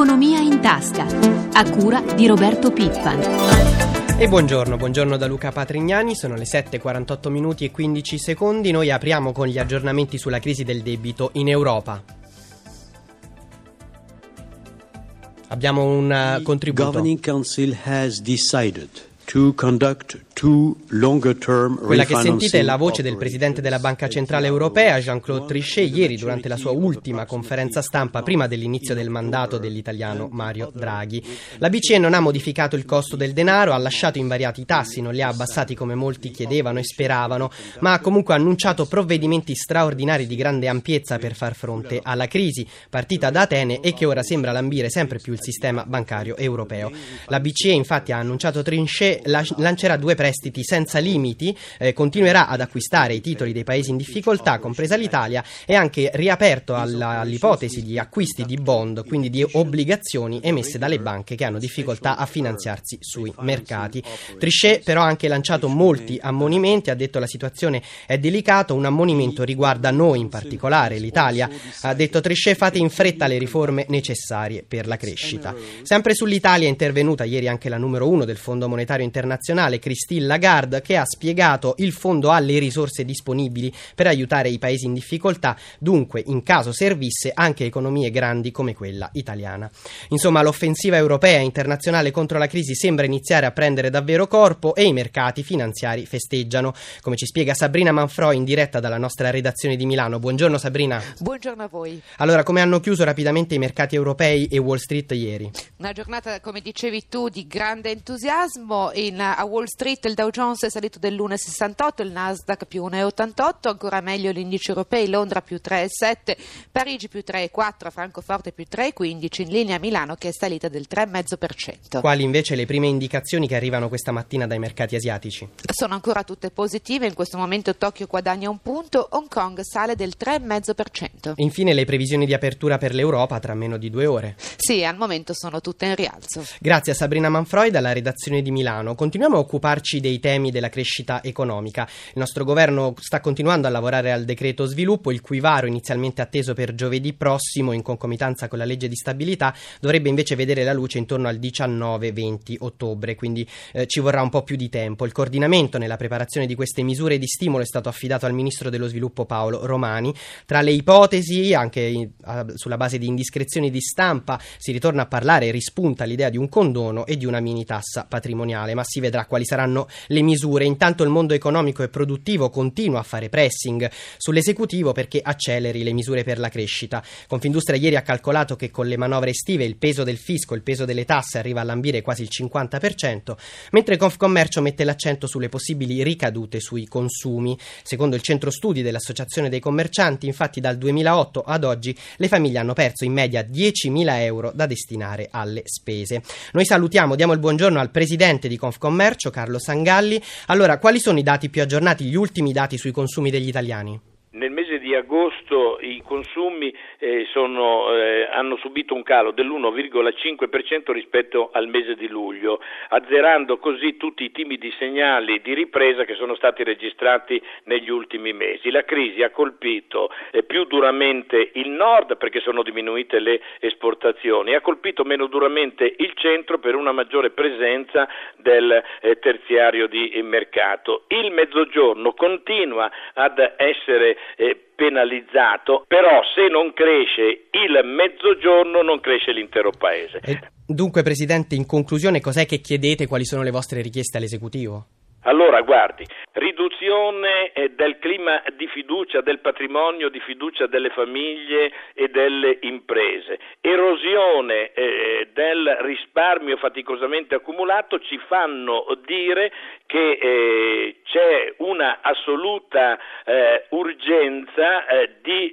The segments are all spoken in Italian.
Economia in tasca, a cura di Roberto Pippan. E buongiorno, buongiorno da Luca Patrignani, sono le 7.48 minuti e 15 secondi, noi apriamo con gli aggiornamenti sulla crisi del debito in Europa. Abbiamo un uh, contributo. The Governing Council has decided to conduct quella che sentite è la voce del presidente della Banca Centrale Europea, Jean-Claude Trichet, ieri durante la sua ultima conferenza stampa prima dell'inizio del mandato dell'italiano Mario Draghi. La BCE non ha modificato il costo del denaro, ha lasciato invariati i tassi, non li ha abbassati come molti chiedevano e speravano, ma ha comunque annunciato provvedimenti straordinari di grande ampiezza per far fronte alla crisi, partita da Atene e che ora sembra lambire sempre più il sistema bancario europeo. La BCE infatti ha annunciato Trichet lancerà due prestiti prestiti senza limiti, eh, continuerà ad acquistare i titoli dei paesi in difficoltà, compresa l'Italia, e anche riaperto alla, all'ipotesi di acquisti di bond, quindi di obbligazioni emesse dalle banche che hanno difficoltà a finanziarsi sui mercati. Trichet però ha anche lanciato molti ammonimenti, ha detto la situazione è delicata, un ammonimento riguarda noi in particolare, l'Italia. Ha detto Trichet fate in fretta le riforme necessarie per la crescita. Sempre sull'Italia è intervenuta ieri anche la numero uno del Fondo Monetario Internazionale, Cristina Christine Lagarde che ha spiegato il fondo ha le risorse disponibili per aiutare i paesi in difficoltà, dunque in caso servisse anche economie grandi come quella italiana. Insomma, l'offensiva europea e internazionale contro la crisi sembra iniziare a prendere davvero corpo e i mercati finanziari festeggiano, come ci spiega Sabrina Manfroi in diretta dalla nostra redazione di Milano. Buongiorno Sabrina. Buongiorno a voi. Allora, come hanno chiuso rapidamente i mercati europei e Wall Street ieri? Una giornata, come dicevi tu, di grande entusiasmo. In, a Wall Street il Dow Jones è salito dell'1,68, il Nasdaq più 1,88, ancora meglio gli indici europei, Londra più 3,7, Parigi più 3,4, Francoforte più 3,15, in linea Milano che è salita del 3,5%. Quali invece le prime indicazioni che arrivano questa mattina dai mercati asiatici? Sono ancora tutte positive, in questo momento Tokyo guadagna un punto, Hong Kong sale del 3,5%. Infine le previsioni di apertura per l'Europa tra meno di due ore. Sì, al momento sono tutte in rialzo. Grazie a Sabrina Manfroi dalla redazione di Milano. Continuiamo a occuparci dei temi della crescita economica. Il nostro governo sta continuando a lavorare al decreto sviluppo, il cui varo inizialmente atteso per giovedì prossimo in concomitanza con la legge di stabilità dovrebbe invece vedere la luce intorno al 19-20 ottobre, quindi eh, ci vorrà un po' più di tempo. Il coordinamento nella preparazione di queste misure di stimolo è stato affidato al ministro dello sviluppo Paolo Romani. Tra le ipotesi, anche in, a, sulla base di indiscrezioni di stampa, si ritorna a parlare e rispunta l'idea di un condono e di una mini tassa patrimoniale, ma si vedrà quali saranno le misure. Intanto il mondo economico e produttivo continua a fare pressing sull'esecutivo perché acceleri le misure per la crescita. Confindustria ieri ha calcolato che con le manovre estive il peso del fisco, il peso delle tasse arriva a lambire quasi il 50%, mentre Confcommercio mette l'accento sulle possibili ricadute sui consumi. Secondo il centro studi dell'Associazione dei commercianti, infatti dal 2008 ad oggi le famiglie hanno perso in media 10.000 euro da destinare alle spese. Noi salutiamo, diamo il buongiorno al presidente di Confcommercio, Carlo Sangalli, Galli. Allora, quali sono i dati più aggiornati, gli ultimi dati sui consumi degli italiani? Di agosto i consumi eh, sono, eh, hanno subito un calo dell'1,5% rispetto al mese di luglio, azzerando così tutti i timidi segnali di ripresa che sono stati registrati negli ultimi mesi. La crisi ha colpito eh, più duramente il nord perché sono diminuite le esportazioni, ha colpito meno duramente il centro per una maggiore presenza del eh, terziario di mercato. Il mezzogiorno continua ad essere eh, penalizzato, però se non cresce il mezzogiorno non cresce l'intero paese. E dunque Presidente, in conclusione cos'è che chiedete, quali sono le vostre richieste all'esecutivo? Allora, guardi, riduzione eh, del clima di fiducia del patrimonio, di fiducia delle famiglie e delle imprese, erosione eh, del risparmio faticosamente accumulato ci fanno dire che eh, c'è una assoluta urgenza di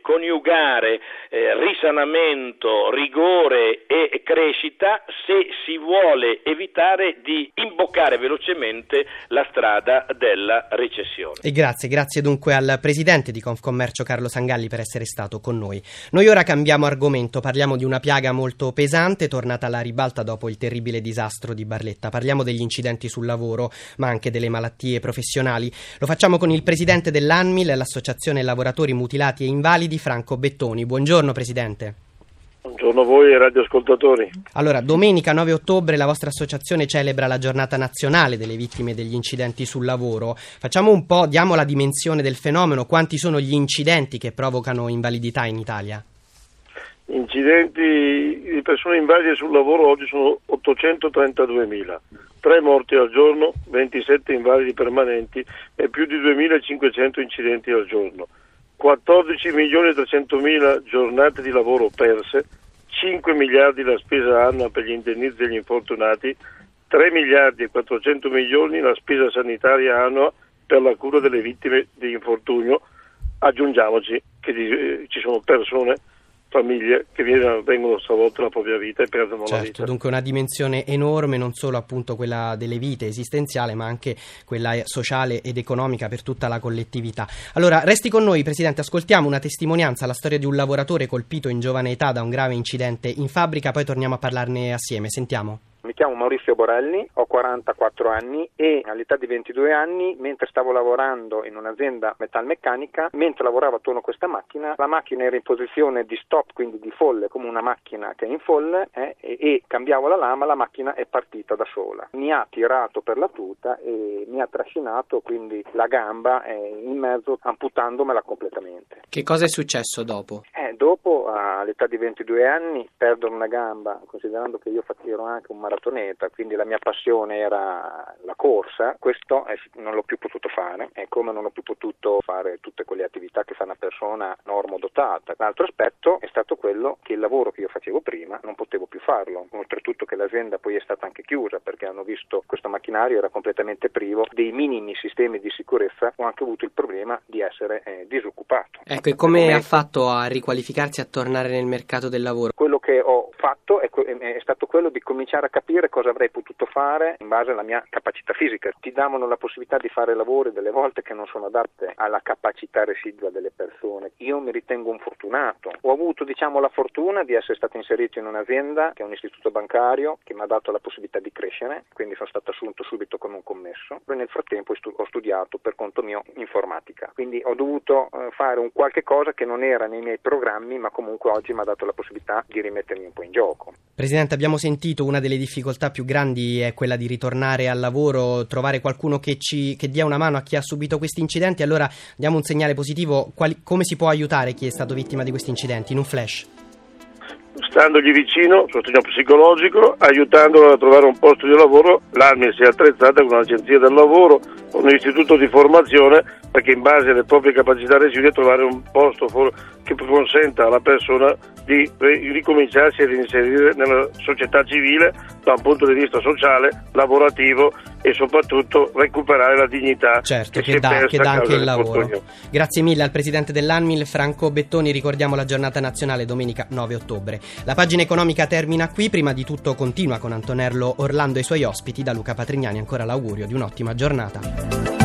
coniugare risanamento, rigore e crescita se si vuole evitare di imboccare velocemente la strada della recessione. E grazie, grazie dunque al presidente di Confcommercio Carlo Sangalli per essere stato con noi. Noi ora cambiamo argomento, parliamo di una piaga molto pesante tornata alla ribalta dopo il terribile disastro di Barletta. Parliamo degli incidenti sul lavoro, ma anche delle malattie professionali. Lo facciamo con il presidente dell'ANMIL, l'Associazione Lavoratori Mutilati e Invalidi, Franco Bettoni. Buongiorno presidente. Buongiorno a voi radioascoltatori. Allora, domenica 9 ottobre la vostra associazione celebra la giornata nazionale delle vittime degli incidenti sul lavoro. Facciamo un po', diamo la dimensione del fenomeno, quanti sono gli incidenti che provocano invalidità in Italia? Incidenti di persone invalide sul lavoro oggi sono 832.000, 3 morti al giorno, 27 invalidi permanenti e più di 2.500 incidenti al giorno. 14 milioni e 300 mila giornate di lavoro perse, 5 miliardi la spesa annua per gli indennizzi degli infortunati, 3 miliardi e 400 milioni la spesa sanitaria annua per la cura delle vittime di infortunio. Aggiungiamoci che eh, ci sono persone famiglie che vengono stravolte la propria vita e perdono certo, la vita. Dunque una dimensione enorme, non solo appunto quella delle vite esistenziale, ma anche quella sociale ed economica per tutta la collettività. Allora, resti con noi, Presidente, ascoltiamo una testimonianza, la storia di un lavoratore colpito in giovane età da un grave incidente in fabbrica, poi torniamo a parlarne assieme. Sentiamo. Mi chiamo Maurizio Borelli, ho 44 anni e all'età di 22 anni, mentre stavo lavorando in un'azienda metalmeccanica, mentre lavoravo attorno a questa macchina, la macchina era in posizione di stop, quindi di folle, come una macchina che è in folle, eh, e, e, cambiavo la lama, la macchina è partita da sola. Mi ha tirato per la tuta e mi ha trascinato quindi la gamba eh, in mezzo, amputandomela completamente. Che cosa è successo dopo? Eh, dopo, all'età di 22 anni, perdo una gamba, considerando che io ero anche un maratoneta, quindi la mia passione era la corsa, questo non l'ho più potuto fare e come non ho più potuto fare tutte quelle attività che fa una persona normodotata. L'altro aspetto è stato quello che il lavoro che io facevo prima non potevo più farlo, oltretutto che l'azienda poi è stata anche chiusa perché hanno visto questo macchinario era completamente privo dei minimi sistemi di sicurezza, ho anche avuto il problema di essere eh, disoccupato. Ecco, e come ha fatto a riqualificarsi, a tornare nel mercato del lavoro? Quello che ho fatto è, è stato quello di cominciare a capire cosa avrei potuto fare in base alla mia capacità fisica. Ti davano la possibilità di fare lavori delle volte che non sono adatte alla capacità residua delle persone. Io mi ritengo un fortunato. Ho avuto diciamo, la fortuna di essere stato inserito in un'azienda che è un istituto bancario che mi ha dato la possibilità di crescere, quindi sono stato assunto subito come un commesso. Poi nel frattempo ho studiato per conto mio informatica. Quindi ho dovuto eh, fare un qualche cosa che non era nei miei programmi, ma comunque oggi mi ha dato la possibilità di rimettermi un po' in gioco. Presidente, abbiamo sentito una delle difficoltà più grandi è quella di ritornare al lavoro, trovare qualcuno che, ci, che dia una mano a chi ha subito questi incidenti. Allora diamo un segnale positivo. Quali, come si può aiutare chi è stato vittima di questi incidenti? In un flash standogli vicino, sostegno psicologico, aiutandolo a trovare un posto di lavoro, l'ARMI si è attrezzata con un'agenzia del lavoro, con un istituto di formazione perché in base alle proprie capacità residue trovare un posto che consenta alla persona di ricominciarsi ad inserire nella società civile da un punto di vista sociale, lavorativo e soprattutto recuperare la dignità certo, che, che, dà, che dà anche il lavoro. Grazie mille al presidente dell'ANMIL Franco Bettoni, ricordiamo la giornata nazionale domenica 9 ottobre. La pagina economica termina qui, prima di tutto continua con Antonello Orlando e i suoi ospiti, da Luca Patrignani ancora l'augurio di un'ottima giornata.